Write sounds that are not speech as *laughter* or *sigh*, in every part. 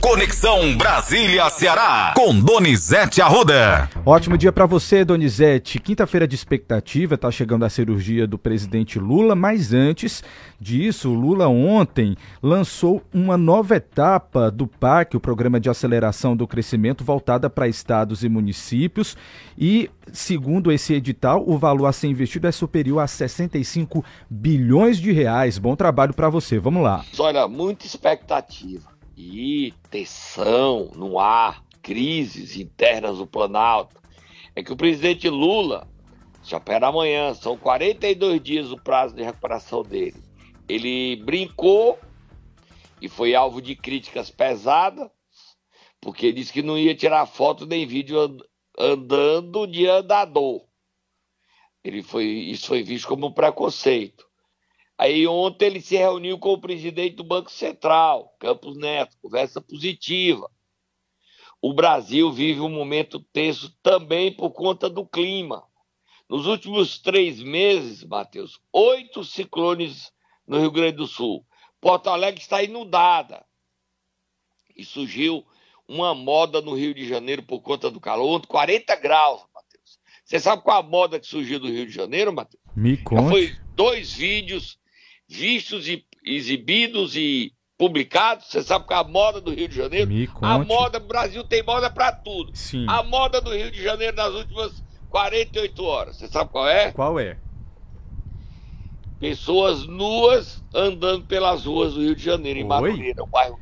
Conexão Brasília-Ceará, com Donizete Arruda. Ótimo dia para você, Donizete. Quinta-feira de expectativa, tá chegando a cirurgia do presidente Lula, mas antes disso, Lula ontem lançou uma nova etapa do PAC, o Programa de Aceleração do Crescimento, voltada para estados e municípios. E, segundo esse edital, o valor a ser investido é superior a 65 bilhões de reais. Bom trabalho para você. Vamos lá. Olha, muita expectativa e tensão no ar, crises internas do Planalto, é que o presidente Lula, já opera amanhã, são 42 dias o prazo de recuperação dele. Ele brincou e foi alvo de críticas pesadas, porque disse que não ia tirar foto nem vídeo andando de andador. Ele foi, isso foi visto como um preconceito. Aí ontem ele se reuniu com o presidente do Banco Central, Campos Neto, conversa positiva. O Brasil vive um momento tenso também por conta do clima. Nos últimos três meses, Matheus, oito ciclones no Rio Grande do Sul. Porto Alegre está inundada. E surgiu uma moda no Rio de Janeiro por conta do calor, 40 graus, Matheus. Você sabe qual a moda que surgiu do Rio de Janeiro, Matheus? Me conta. Foi dois vídeos vistos e exibidos e publicados. Você sabe que a moda do Rio de Janeiro, a moda, o Brasil tem moda para tudo. Sim. A moda do Rio de Janeiro nas últimas 48 horas. Você sabe qual é? Qual é? Pessoas nuas andando pelas ruas do Rio de Janeiro, em Madureira, o bairro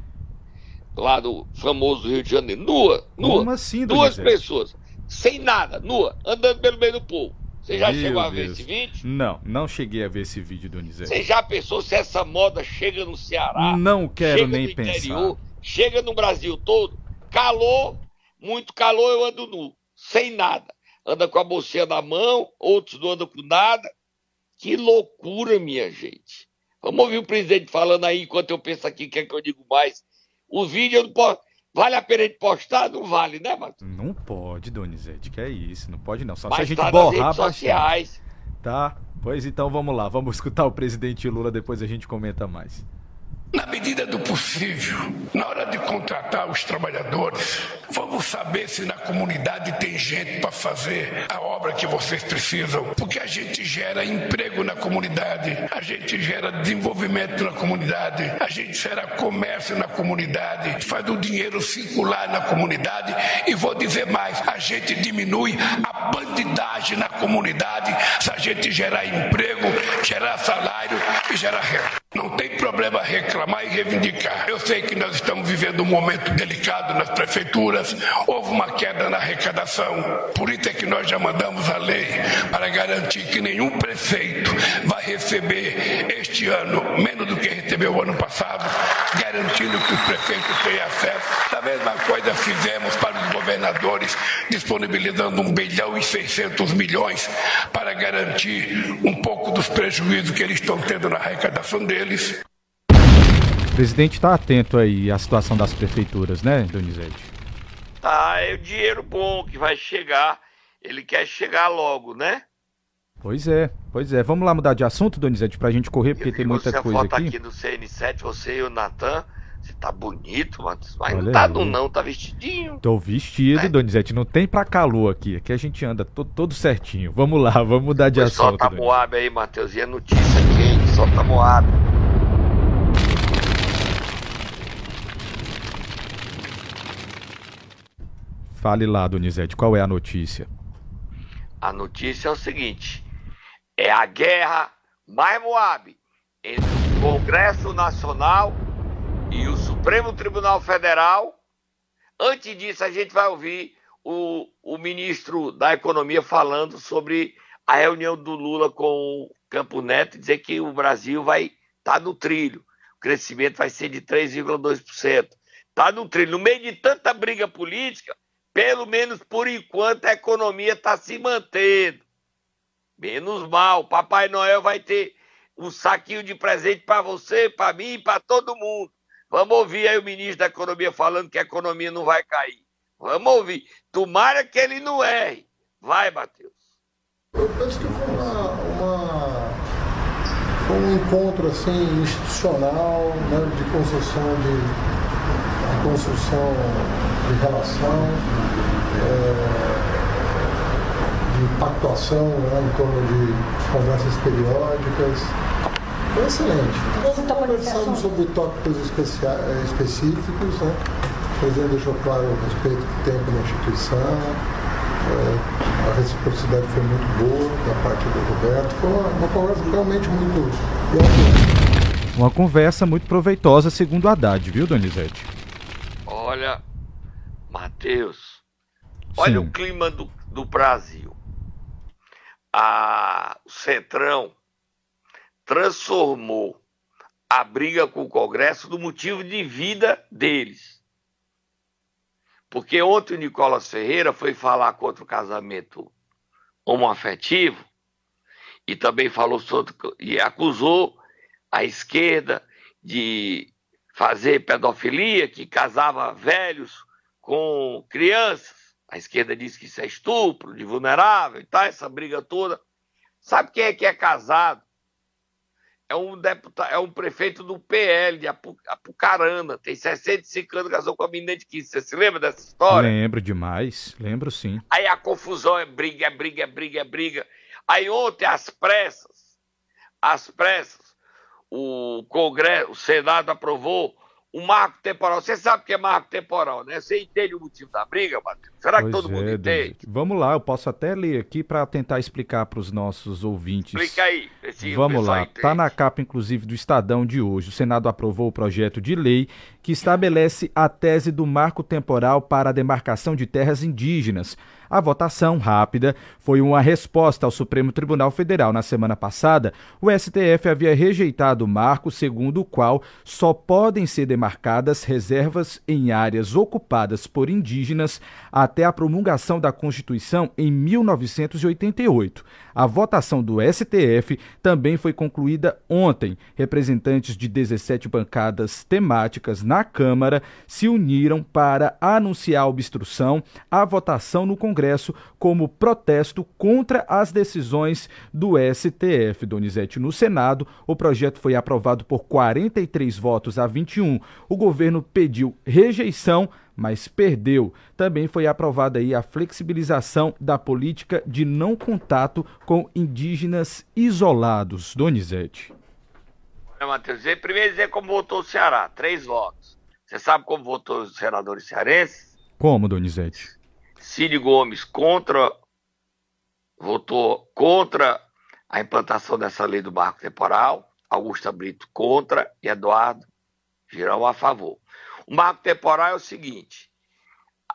lá do famoso Rio de Janeiro. Nua, nua. Como assim, Duas pessoas, sem nada, nua, andando pelo meio do povo. Você já Meu chegou a ver esse vídeo? Não, não cheguei a ver esse vídeo, Donizete. Você já pensou se essa moda chega no Ceará? Não quero chega nem no pensar. interior, chega no Brasil todo? Calor, muito calor, eu ando nu, sem nada. Anda com a bolsinha na mão, outros não andam com nada. Que loucura, minha gente. Vamos ouvir o presidente falando aí, enquanto eu penso aqui, quer que eu digo mais. O vídeo eu não posso. Vale a pena a gente postar? Não vale, né, Matheus? Não pode, Donizete, que é isso, não pode não. Só se Mas a gente tá nas borrar redes bastante. sociais. Tá? Pois então vamos lá, vamos *laughs* escutar o presidente Lula, depois a gente comenta mais. Na medida do possível, na hora de contratar os trabalhadores, vamos saber se na comunidade tem gente para fazer a obra que vocês precisam. Porque a gente gera emprego na comunidade, a gente gera desenvolvimento na comunidade, a gente gera comércio na comunidade, faz o dinheiro circular na comunidade e vou dizer mais: a gente diminui a bandidagem na comunidade se a gente gerar emprego, gerar salário e gerar renda. Não tem problema reclamar e reivindicar. Eu sei que nós estamos vivendo um momento delicado nas prefeituras, houve uma queda na arrecadação. Por isso é que nós já mandamos a lei para garantir que nenhum prefeito vai receber este ano menos do que recebeu o ano passado, garantindo que os prefeitos tenham acesso. Da mesma coisa fizemos para os governadores, disponibilizando 1 bilhão e 600 milhões para garantir um pouco dos prejuízos que eles estão tendo na arrecadação deles. O presidente está atento aí à situação das prefeituras, né, Donizete? Tá, é o dinheiro bom que vai chegar. Ele quer chegar logo, né? Pois é, pois é. Vamos lá mudar de assunto, Donizete, pra gente correr, porque Eu tem vi muita você coisa aqui. aqui do CN7, você e o Natan. Você tá bonito, mano. Mas Olha não tá aí. nu, não, tá vestidinho. Tô vestido, É. Donizete, não tem pra calor aqui. Aqui a gente anda to- todo certinho. Vamos lá, vamos mudar de assunto. solta Donizete. Moab aí, Matheus. E a notícia quente, solta Moab. Fale lá, Donizete, qual é a notícia? A notícia é o seguinte: é a guerra mais Moab entre o Congresso Nacional e Supremo Tribunal Federal. Antes disso, a gente vai ouvir o, o ministro da Economia falando sobre a reunião do Lula com o Campo Neto e dizer que o Brasil vai estar no trilho. O crescimento vai ser de 3,2%. Está no trilho. No meio de tanta briga política, pelo menos por enquanto a economia está se mantendo. Menos mal, Papai Noel vai ter um saquinho de presente para você, para mim e para todo mundo. Vamos ouvir aí o ministro da Economia falando que a economia não vai cair. Vamos ouvir. Tomara que ele não erre. Vai, Matheus. Eu penso que foi uma, uma- foi um encontro assim institucional, né, de construção de construção de relação, é, de pactuação né, em torno de conversas periódicas. Foi excelente. Conversamos sobre tópicos específicos, né? O presidente deixou claro o respeito que tem pela instituição, é, a reciprocidade foi muito boa da parte do Roberto. Foi uma, uma conversa realmente muito. Uma conversa muito proveitosa, segundo Haddad, viu, Donizete? Olha, Matheus, olha Sim. o clima do, do Brasil. A, o Centrão transformou a briga com o Congresso no motivo de vida deles. Porque ontem o Nicolas Ferreira foi falar contra o casamento homoafetivo e também falou sobre, e acusou a esquerda de fazer pedofilia, que casava velhos com crianças. A esquerda diz que isso é estupro, de vulnerável e tal, essa briga toda. Sabe quem é que é casado? É um deputado, é um prefeito do PL de Apucarana, tem 65 anos, casou com a menina de 15. Você se lembra dessa história? Lembro demais, lembro sim. Aí a confusão é briga, é briga, é briga, é briga. Aí ontem, às pressas, às pressas, o Congresso, o Senado aprovou o marco temporal. Você sabe o que é marco temporal, né? Você entende o motivo da briga, Matheus? Será pois que todo é, mundo entende? Vamos lá, eu posso até ler aqui para tentar explicar para os nossos ouvintes. Explica aí. Vamos lá. Está na capa, inclusive, do Estadão de hoje. O Senado aprovou o projeto de lei que estabelece a tese do marco temporal para a demarcação de terras indígenas. A votação rápida foi uma resposta ao Supremo Tribunal Federal. Na semana passada, o STF havia rejeitado o marco segundo o qual só podem ser demarcadas reservas em áreas ocupadas por indígenas até a promulgação da Constituição em 1988. A votação do STF também foi concluída ontem. Representantes de 17 bancadas temáticas na Câmara se uniram para anunciar a obstrução à votação no Congresso como protesto contra as decisões do STF. Donizete, no Senado, o projeto foi aprovado por 43 votos a 21. O governo pediu rejeição mas perdeu. Também foi aprovada aí a flexibilização da política de não contato com indígenas isolados. Donizete. É, Matheus, primeiro dizer como votou o Ceará, três votos. Você sabe como votou os senadores cearenses? Como, Donizete? Cid Gomes contra votou contra a implantação dessa lei do marco temporal, Augusta Brito contra e Eduardo Girão a favor. O marco temporal é o seguinte: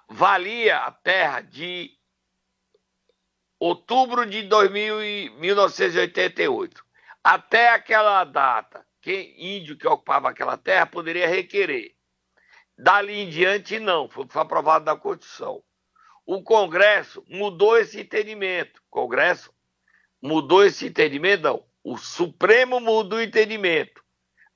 valia a terra de outubro de 2000 1988. Até aquela data, quem índio que ocupava aquela terra poderia requerer. Dali em diante, não, foi, aprovado na Constituição. O Congresso mudou esse entendimento. O Congresso mudou esse entendimento, não. O Supremo mudou o entendimento.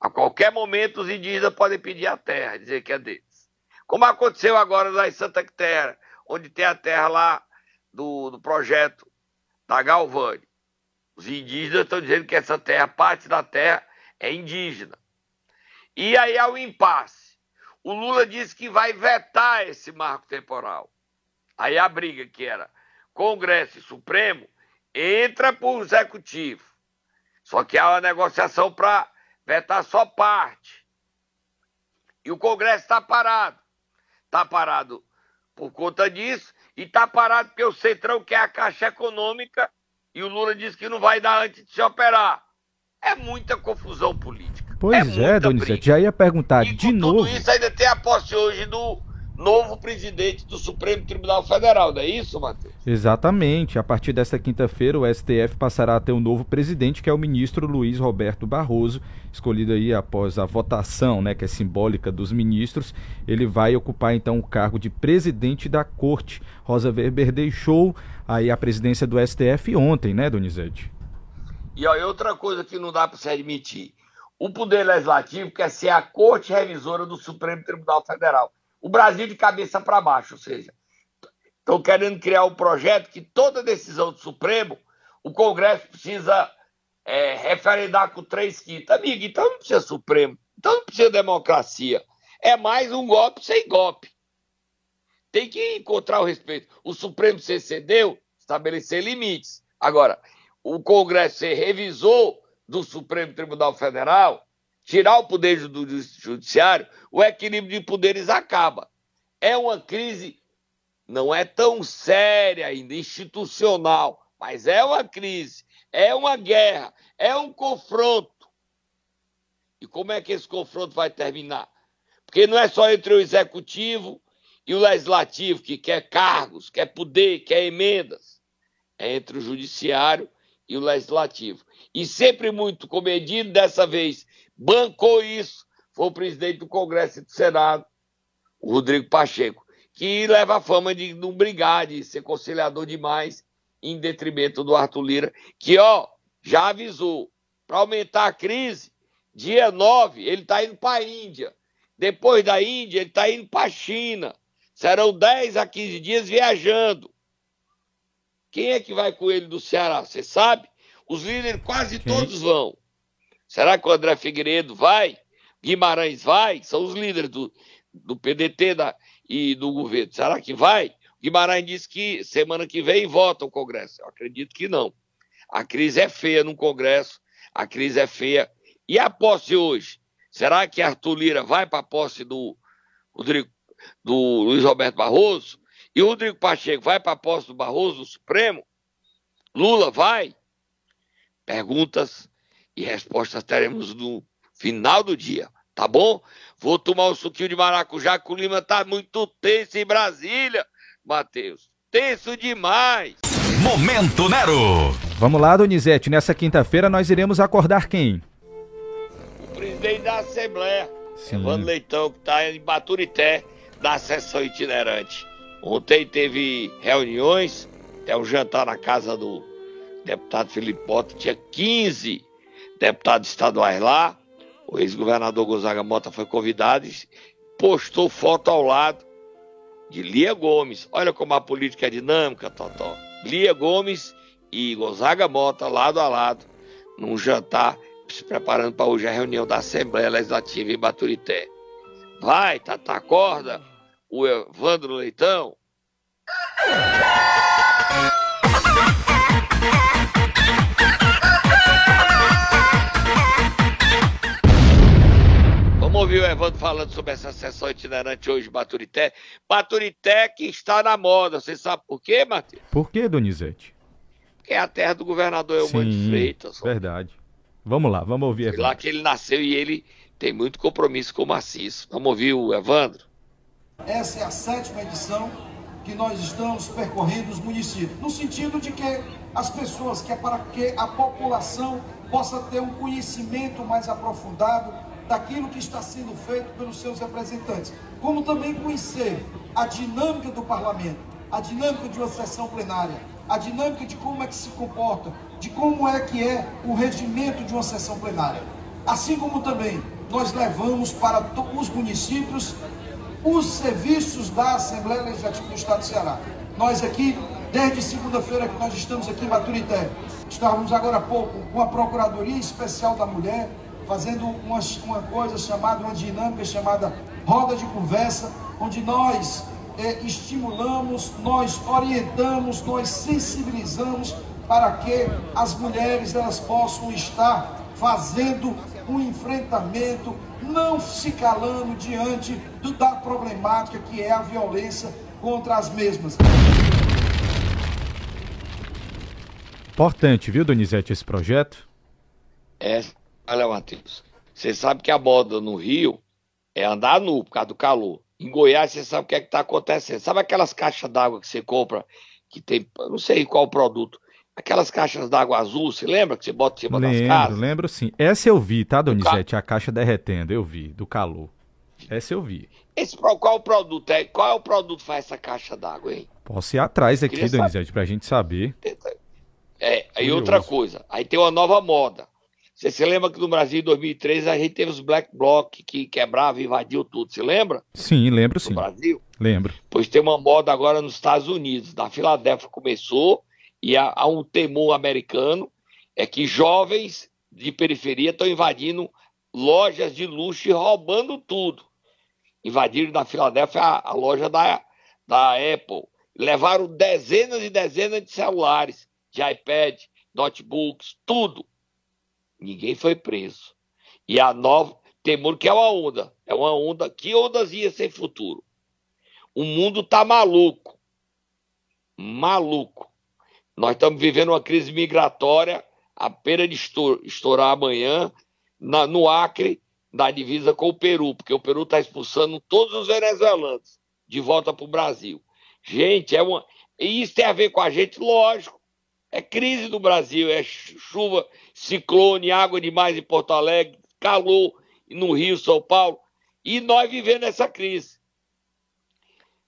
A qualquer momento os indígenas podem pedir a terra, dizer que é deles. Como aconteceu agora lá em Santa Quitéria, onde tem a terra lá do, do projeto da Galvani. Os indígenas estão dizendo que essa terra, parte da terra, é indígena. E aí há o um impasse. O Lula disse que vai vetar esse marco temporal. Aí a briga que era Congresso e Supremo entra para o Executivo. Só que há uma negociação para vetar só parte. E o Congresso está parado. Está parado por conta disso e está parado porque o Centrão quer a Caixa Econômica e o Lula disse que não vai dar antes de se operar. É muita confusão política. Pois é, é Donizete, já ia perguntar e de novo. Tudo isso ainda tem a posse hoje do novo presidente do Supremo Tribunal Federal, não é isso, Matheus? Exatamente. A partir desta quinta-feira, o STF passará a ter um novo presidente, que é o ministro Luiz Roberto Barroso, escolhido aí após a votação, né, que é simbólica dos ministros. Ele vai ocupar então o cargo de presidente da Corte. Rosa Weber deixou aí a presidência do STF ontem, né, Donizete? E ó, outra coisa que não dá para se admitir. O Poder Legislativo quer ser a Corte Revisora do Supremo Tribunal Federal o Brasil de cabeça para baixo, ou seja, estão querendo criar um projeto que toda decisão do Supremo, o Congresso precisa é, referendar com três quintos. Amigo, então não precisa Supremo, então não precisa democracia. é mais um golpe sem golpe. Tem que encontrar o respeito. O Supremo se cedeu, estabelecer limites. Agora, o Congresso se revisou do Supremo Tribunal Federal, tirar o poder do judiciário, o equilíbrio de poderes acaba. É uma crise, não é tão séria ainda, institucional, mas é uma crise, é uma guerra, é um confronto. E como é que esse confronto vai terminar? Porque não é só entre o executivo e o legislativo que quer cargos, quer poder, quer emendas. É entre o judiciário e o legislativo. E sempre muito comedido, dessa vez bancou isso, foi o presidente do Congresso e do Senado, o Rodrigo Pacheco, que leva a fama de não brigar, de ser conciliador demais, em detrimento do Arthur Lira, que, ó, já avisou, para aumentar a crise, dia 9, ele está indo para a Índia. Depois da Índia, ele está indo para a China. Serão 10 a 15 dias viajando. Quem é que vai com ele do Ceará? Você sabe? Os líderes quase Quem? todos vão. Será que o André Figueiredo vai? Guimarães vai? São os líderes do, do PDT da, e do governo. Será que vai? Guimarães disse que semana que vem vota o Congresso. Eu acredito que não. A crise é feia no Congresso, a crise é feia. E a posse hoje? Será que Arthur Lira vai para a posse do, Rodrigo, do Luiz Roberto Barroso? E o Rodrigo Pacheco vai para a posse do Barroso, do Supremo? Lula vai? Perguntas e respostas teremos no final do dia, tá bom? Vou tomar um suquinho de maracujá, que o Lima tá muito tenso em Brasília, Matheus. Tenso demais. Momento Nero. Vamos lá, Donizete. Nessa quinta-feira nós iremos acordar quem? O presidente da Assembleia, Sim. Evandro Leitão, que está em Baturité, da sessão itinerante. Ontem teve reuniões, até um jantar na casa do deputado Felipe Mota, tinha 15 deputados estaduais lá. O ex-governador Gonzaga Mota foi convidado e postou foto ao lado de Lia Gomes. Olha como a política é dinâmica, Totó. Lia Gomes e Gonzaga Mota, lado a lado, num jantar, se preparando para hoje a reunião da Assembleia Legislativa em Baturité. Vai, Tata, acorda o Evandro Leitão. Vamos ouvir o Evandro falando sobre essa sessão itinerante hoje, Baturité. Baturité que está na moda. Você sabe por quê, Matheus? Por quê, Donizete? Porque é a terra do governador Eumano de Freitas. Verdade. Vamos lá, vamos ouvir. Evandro. Lá que ele nasceu e ele tem muito compromisso com o maciço. Vamos ouvir o Evandro? Essa é a sétima edição que nós estamos percorrendo os municípios, no sentido de que as pessoas, que é para que a população possa ter um conhecimento mais aprofundado daquilo que está sendo feito pelos seus representantes, como também conhecer a dinâmica do parlamento, a dinâmica de uma sessão plenária, a dinâmica de como é que se comporta, de como é que é o regimento de uma sessão plenária. Assim como também nós levamos para os municípios os serviços da Assembleia Legislativa do Estado do Ceará. Nós aqui, desde segunda-feira que nós estamos aqui em Baturité, estávamos agora há pouco com a Procuradoria Especial da Mulher, fazendo uma, uma coisa chamada, uma dinâmica chamada roda de conversa, onde nós é, estimulamos, nós orientamos, nós sensibilizamos para que as mulheres elas possam estar fazendo um enfrentamento, não se calando diante do, da problemática que é a violência contra as mesmas. Importante, viu, Donizete, esse projeto? É, olha, Matheus, você sabe que a moda no Rio é andar nu por causa do calor. Em Goiás, você sabe o que é que está acontecendo. Sabe aquelas caixas d'água que você compra, que tem, não sei qual produto, aquelas caixas d'água azul, você lembra que você bota em cima lembro, das casas? Lembro, lembro sim. Essa eu vi, tá, Donizete? A caixa derretendo, eu vi, do calor. Essa eu vi. Esse, qual o produto é? Qual é o produto que faz essa caixa d'água, hein? Posso ir atrás aqui, Queria Donizete, saber. pra gente saber. É, e outra coisa, aí tem uma nova moda. Você se lembra que no Brasil, em 2003, a gente teve os Black Bloc que quebrava e invadiu tudo, você lembra? Sim, lembro sim. No Brasil? Lembro. Pois tem uma moda agora nos Estados Unidos. Na Filadélfia começou, e há, há um temor americano, é que jovens de periferia estão invadindo lojas de luxo e roubando tudo. invadiram na Filadélfia a, a loja da, da Apple. Levaram dezenas e dezenas de celulares, de iPad, notebooks, tudo. Ninguém foi preso. E a nova, temor que é uma onda. É uma onda. Que ondas ia sem futuro? O mundo tá maluco. Maluco. Nós estamos vivendo uma crise migratória, a pena de estourar amanhã, na, no Acre, na divisa com o Peru, porque o Peru está expulsando todos os venezuelanos de volta para o Brasil. Gente, é uma. E isso tem a ver com a gente, lógico. É crise do Brasil, é chuva, ciclone, água demais em Porto Alegre, calor no Rio, São Paulo, e nós vivendo essa crise.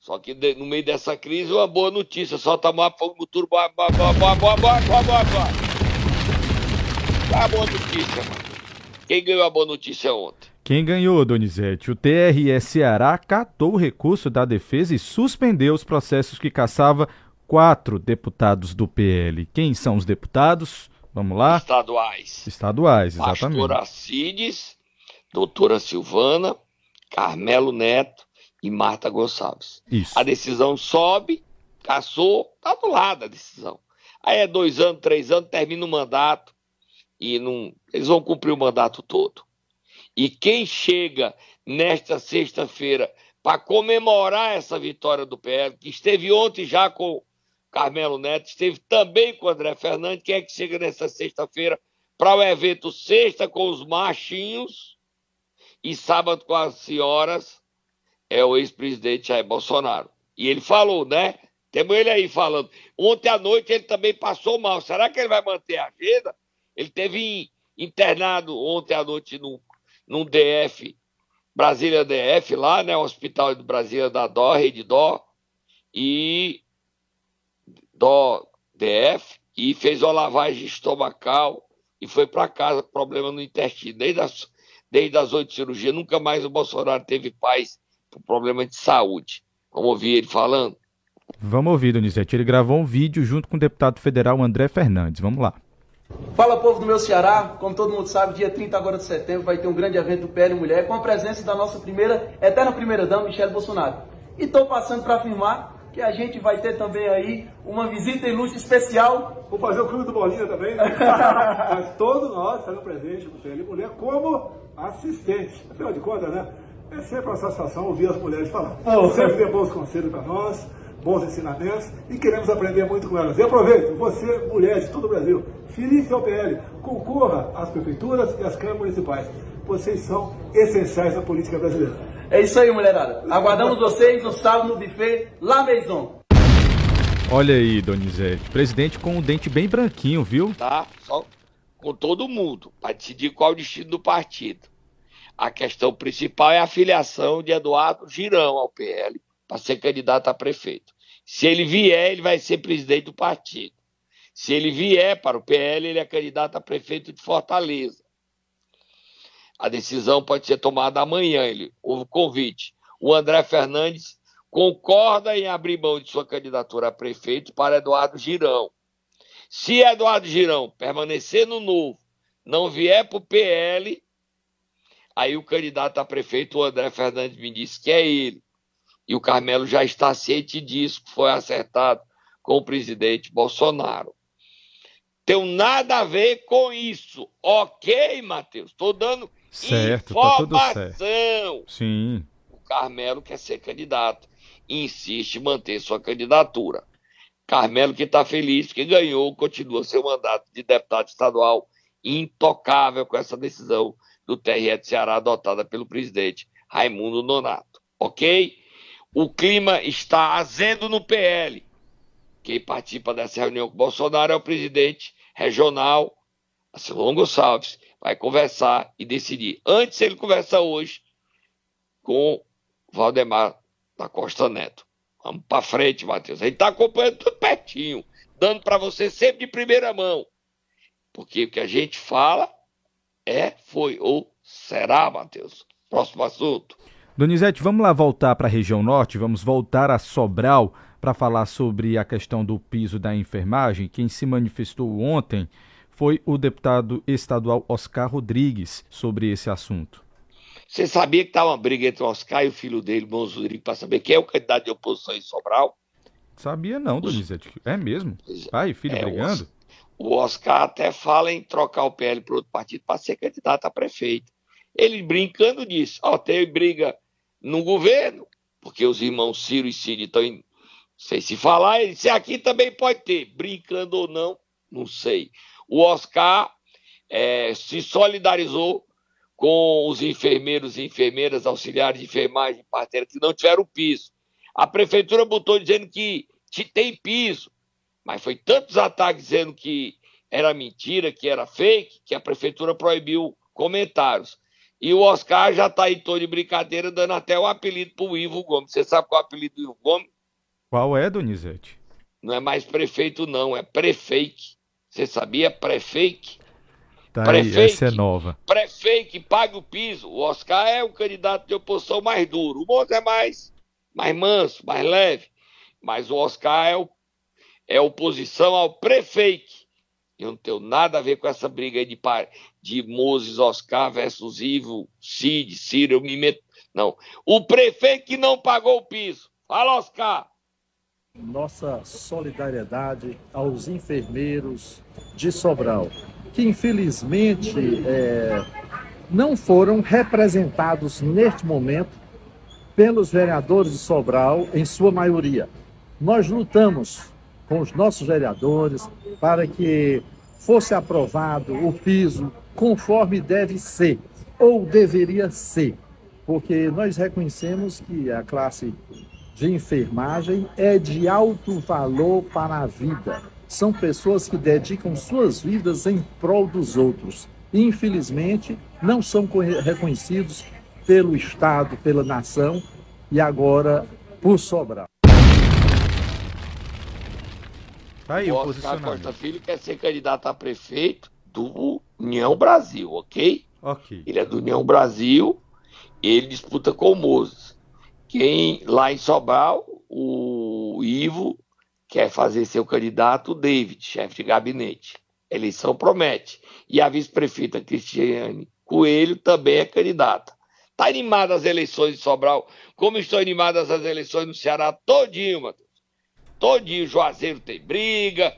Só que de, no meio dessa crise, uma boa notícia: só tomar fogo turbo. Boa, boa, boa, boa, boa, boa, boa, boa. Tá a boa notícia, mano. Quem ganhou a boa notícia ontem? Quem ganhou, Donizete? O TRE Ceará catou o recurso da defesa e suspendeu os processos que caçava quatro deputados do PL. Quem são os deputados? Vamos lá? Estaduais. Estaduais, exatamente. Pastora Cides, doutora Silvana, Carmelo Neto, e Marta Gonçalves. Isso. A decisão sobe, caçou, tá do lado a decisão. Aí é dois anos, três anos, termina o mandato e não, eles vão cumprir o mandato todo. E quem chega nesta sexta-feira para comemorar essa vitória do PL, que esteve ontem já com Carmelo Neto, esteve também com André Fernandes, quem é que chega nessa sexta-feira para o evento sexta com os machinhos e sábado com as senhoras é o ex-presidente Jair Bolsonaro. E ele falou, né? Temos ele aí falando. Ontem à noite ele também passou mal. Será que ele vai manter a agenda? Ele teve internado ontem à noite no, num DF, Brasília DF, lá, né? Hospital do Brasília da Dó, Rede Dó, e Dó DF, e fez uma lavagem estomacal e foi para casa, problema no intestino. Desde as desde as oito cirurgias, nunca mais o Bolsonaro teve paz por problema de saúde. Vamos ouvir ele falando? Vamos ouvir, Donizete. Ele gravou um vídeo junto com o deputado federal André Fernandes. Vamos lá. Fala povo do meu Ceará, como todo mundo sabe, dia 30 agora de setembro vai ter um grande evento do PL Mulher com a presença da nossa primeira, eterna primeira dama, Michelle Bolsonaro. E estou passando para afirmar que a gente vai ter também aí uma visita ilustre especial. Vou fazer o clube do Bolinha também, né? *laughs* Mas todos nós estamos presentes no PL Mulher como assistente. Afinal de contas, né? É sempre uma satisfação ouvir as mulheres falar. Oh. Sempre ter bons conselhos para nós, bons ensinamentos e queremos aprender muito com elas. E aproveito, você, mulher de todo o Brasil, filie ao PL, concorra às prefeituras e às câmaras municipais. Vocês são essenciais na política brasileira. É isso aí, mulherada. Aguardamos vocês no sábado no buffet La Maison. Olha aí, Donizete. Presidente com um dente bem branquinho, viu? Tá, só com todo mundo, para decidir qual é o destino do partido. A questão principal é a filiação de Eduardo Girão ao PL para ser candidato a prefeito. Se ele vier, ele vai ser presidente do partido. Se ele vier para o PL, ele é candidato a prefeito de Fortaleza. A decisão pode ser tomada amanhã. Ele, o convite. O André Fernandes concorda em abrir mão de sua candidatura a prefeito para Eduardo Girão. Se Eduardo Girão permanecer no novo, não vier para o PL, aí o candidato a prefeito, o André Fernandes, me disse que é ele. E o Carmelo já está ciente disso, que foi acertado com o presidente Bolsonaro. Tem nada a ver com isso. Ok, Matheus? Estou dando certo, informação. Tá tudo certo. Sim. O Carmelo quer ser candidato. Insiste em manter sua candidatura. Carmelo que está feliz porque ganhou, continua seu mandato de deputado estadual intocável com essa decisão do TRE de Ceará adotada pelo presidente Raimundo Nonato. Ok? O clima está azendo no PL. Quem participa dessa reunião com Bolsonaro é o presidente regional, Acilon Gonçalves, vai conversar e decidir. Antes ele conversa hoje com Valdemar da Costa Neto. Vamos para frente, Matheus. A gente está acompanhando tudo pertinho, dando para você sempre de primeira mão. Porque o que a gente fala é, foi ou será, Matheus. Próximo assunto. Donizete, vamos lá voltar para a região norte, vamos voltar a Sobral para falar sobre a questão do piso da enfermagem. Quem se manifestou ontem foi o deputado estadual Oscar Rodrigues sobre esse assunto. Você sabia que tá uma briga entre o Oscar e o filho dele, Monzurico, para saber quem é o candidato de oposição em Sobral? Sabia não, Donizete. É mesmo? Pai e filho É, brigando? O Oscar até fala em trocar o PL para outro partido para ser candidato a prefeito. Ele brincando disse: Ó, tem briga no governo, porque os irmãos Ciro e Cid estão em. Sei se falar, ele disse: aqui também pode ter, brincando ou não, não sei. O Oscar eh, se solidarizou com os enfermeiros e enfermeiras, auxiliares de enfermagem, parteiras que não tiveram piso. A prefeitura botou dizendo que te- tem piso, mas foi tantos ataques dizendo que era mentira, que era fake, que a prefeitura proibiu comentários. E o Oscar já está em tom de brincadeira, dando até o apelido para o Ivo Gomes. Você sabe qual é o apelido do Ivo Gomes? Qual é, Donizete? Não é mais prefeito, não, é prefake. Você sabia? Prefake? Tá aí, Prefeito. essa é nova. Prefake, pague o piso. O Oscar é o candidato de oposição mais duro. O Moço é mais, mais manso, mais leve. Mas o Oscar é, o, é oposição ao prefeito. Eu não tenho nada a ver com essa briga aí de, de Moses Oscar versus Ivo, Cid, Ciro, eu me meto. Não. O prefeito que não pagou o piso. Fala, Oscar. nossa solidariedade aos enfermeiros de Sobral, que infelizmente é, não foram representados neste momento pelos vereadores de Sobral, em sua maioria. Nós lutamos com os nossos vereadores para que fosse aprovado o piso conforme deve ser, ou deveria ser, porque nós reconhecemos que a classe de enfermagem é de alto valor para a vida. São pessoas que dedicam suas vidas em prol dos outros. Infelizmente, não são co- reconhecidos pelo Estado, pela nação e agora por Sobral. Tá aí o o Oscar. Costa Filho quer ser candidato a prefeito do União Brasil, ok? Ok. Ele é do União Brasil, ele disputa com o Moses. Quem lá em Sobral, o Ivo quer fazer seu candidato, o David, chefe de gabinete. A eleição promete. E a vice-prefeita Cristiane Coelho também é candidata. Está animada as eleições de Sobral, como estão animadas as eleições no Ceará todinho, Matheus. Todinho, Juazeiro tem briga,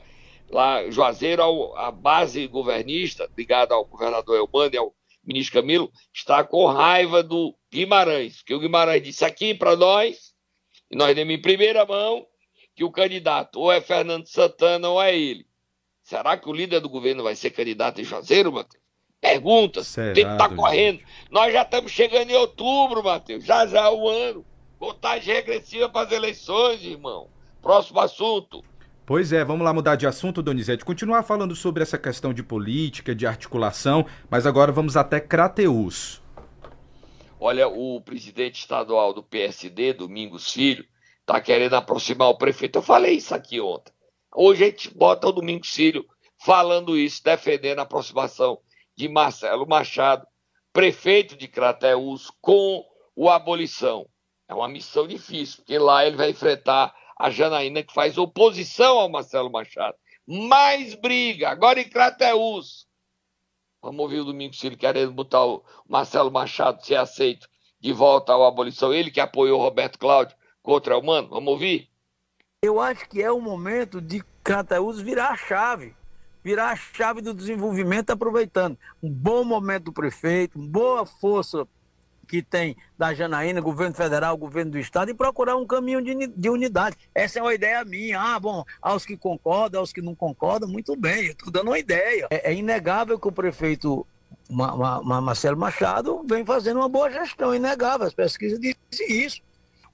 lá Juazeiro, a base governista, ligada ao governador Elmano e ao ministro Camilo, está com raiva do Guimarães, que o Guimarães disse aqui para nós, e nós demos em primeira mão, que o candidato ou é Fernando Santana ou é ele. Será que o líder do governo vai ser candidato em Juazeiro, Matheus? Perguntas, Será, tem que estar Donizete? correndo. Nós já estamos chegando em outubro, Matheus, já já é o ano. Contagem regressiva para as eleições, irmão. Próximo assunto. Pois é, vamos lá mudar de assunto, Donizete. Continuar falando sobre essa questão de política, de articulação, mas agora vamos até Crateus. Olha, o presidente estadual do PSD, Domingos Filho, está querendo aproximar o prefeito. Eu falei isso aqui ontem. Hoje a gente bota o Domingos Filho falando isso, defendendo a aproximação de Marcelo Machado, prefeito de Crateús, com o abolição. É uma missão difícil, porque lá ele vai enfrentar a Janaína, que faz oposição ao Marcelo Machado. Mais briga, agora em Crateús. Vamos ouvir o Domingos Filho querendo botar o Marcelo Machado ser aceito de volta à abolição. Ele que apoiou Roberto Cláudio contra o Mano. Vamos ouvir? Eu acho que é o momento de Crateús virar a chave. Virar a chave do desenvolvimento, aproveitando um bom momento do prefeito, boa força que tem da Janaína, governo federal, governo do estado, e procurar um caminho de, de unidade. Essa é uma ideia minha. Ah, bom, aos que concordam, aos que não concordam, muito bem, eu estou dando uma ideia. É, é inegável que o prefeito Ma- Ma- Ma- Marcelo Machado vem fazendo uma boa gestão, inegável. As pesquisas dizem isso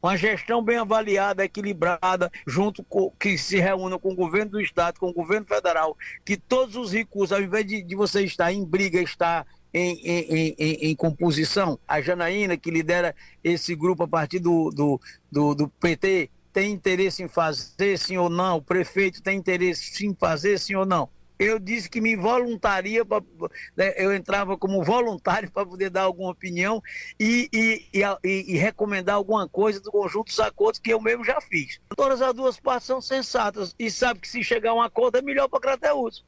uma gestão bem avaliada, equilibrada, junto com que se reúna com o governo do estado, com o governo federal, que todos os recursos, ao invés de, de você estar em briga, estar em, em, em, em- composição, a Janaína, que lidera esse grupo a partir do, do, do, do PT, tem interesse em fazer sim ou não, o prefeito tem interesse em fazer sim ou não. Eu disse que me voluntaria, pra, né, eu entrava como voluntário *laughs* para poder dar alguma opinião e, e, e, e- recomendar alguma coisa do conjunto dos acordos que eu mesmo já fiz. Todas as duas partes são sensatas e sabe que se chegar a um acordo é melhor para Crateús.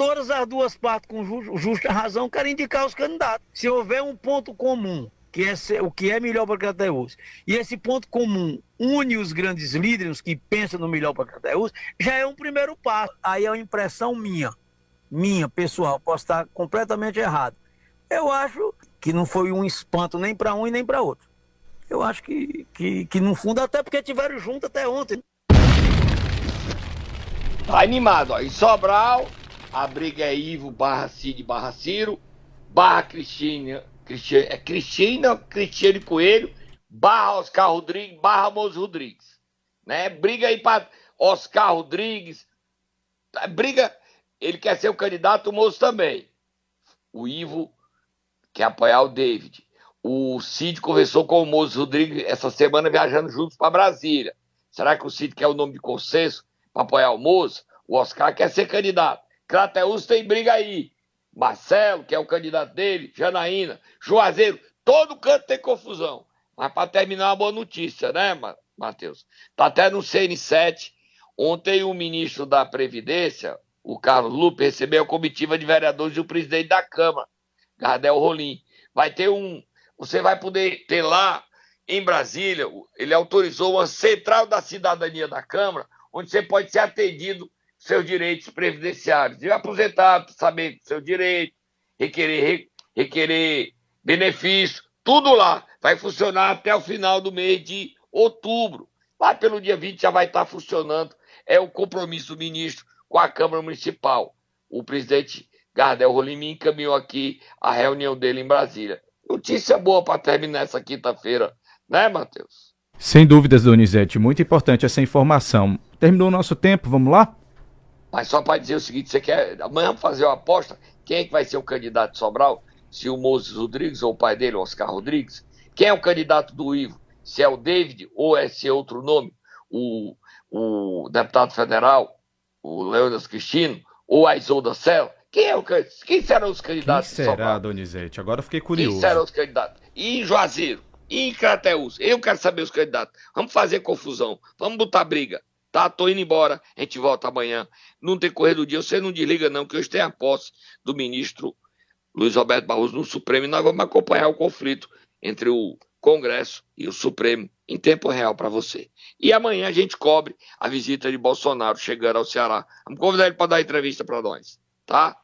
Todas as duas partes, com ju- justa razão, querem indicar os candidatos. Se houver um ponto comum que é, o que é melhor para Crateus. E esse ponto comum une os grandes líderes que pensam no melhor para Crateus, já é um primeiro passo. Aí é uma impressão minha, minha, pessoal, posso estar completamente errado. Eu acho que não foi um espanto nem para um e nem para outro. Eu acho que, que, que no fundo, até porque tiveram junto até ontem. Tá animado, ó. Em Sobral, a briga é Ivo barra Cid barra Ciro, barra Cristina, Cristina, é Cristina, Cristiane Coelho, barra Oscar Rodrigues, barra Moço Rodrigues. Né? Briga aí para Oscar Rodrigues. Briga, ele quer ser o candidato, o Moço também. O Ivo quer apoiar o David. O Cid conversou com o Moço Rodrigues essa semana viajando juntos para Brasília. Será que o Cid quer o nome de consenso para apoiar o Moço? O Oscar quer ser candidato. Crateus tem briga aí. Marcelo, que é o candidato dele, Janaína, Juazeiro, todo canto tem confusão. Mas para terminar, uma boa notícia, né, Matheus? Tá até no CN7. Ontem o ministro da Previdência, o Carlos Lupe, recebeu a comitiva de vereadores e o presidente da Câmara, Gardel Rolim. Vai ter um. Você vai poder ter lá em Brasília, ele autorizou uma central da cidadania da Câmara, onde você pode ser atendido seus direitos previdenciários. E aposentado, saber seu direito, requerer, requerer benefício, tudo lá. Vai funcionar até o final do mês de outubro. Lá pelo dia 20 já vai estar funcionando. É o compromisso do ministro com a Câmara Municipal. O presidente Gardel Rolim encaminhou aqui a reunião dele em Brasília. Notícia boa para terminar essa quinta-feira, né, Matheus? Sem dúvidas, Donizete, muito importante essa informação. Terminou o nosso tempo, vamos lá? Mas só para dizer o seguinte, você quer amanhã vamos fazer uma aposta, quem é que vai ser o candidato de Sobral? Se o Moses Rodrigues ou o pai dele, Oscar Rodrigues? Quem é o candidato do Ivo? Se é o David ou é se é outro nome? O, o deputado federal, o Leonas Cristino, ou a Isolda Sela? Quem, é o, quem serão os candidatos? Quem será, Donizete? Agora eu fiquei curioso. Quem serão os candidatos? E em Juazeiro? E em Crateus? Eu quero saber os candidatos. Vamos fazer confusão. Vamos botar briga. Tá, tô indo embora. A gente volta amanhã. Não tem correr do dia. Você não desliga, não, que hoje tem a posse do ministro Luiz Roberto Barroso no Supremo e nós vamos acompanhar o conflito entre o Congresso e o Supremo em tempo real para você. E amanhã a gente cobre a visita de Bolsonaro chegando ao Ceará. Vamos convidar ele para dar entrevista para nós, tá?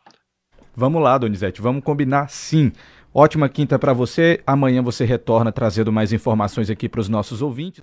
Vamos lá, Donizete, vamos combinar sim. Ótima quinta para você. Amanhã você retorna trazendo mais informações aqui para os nossos ouvintes.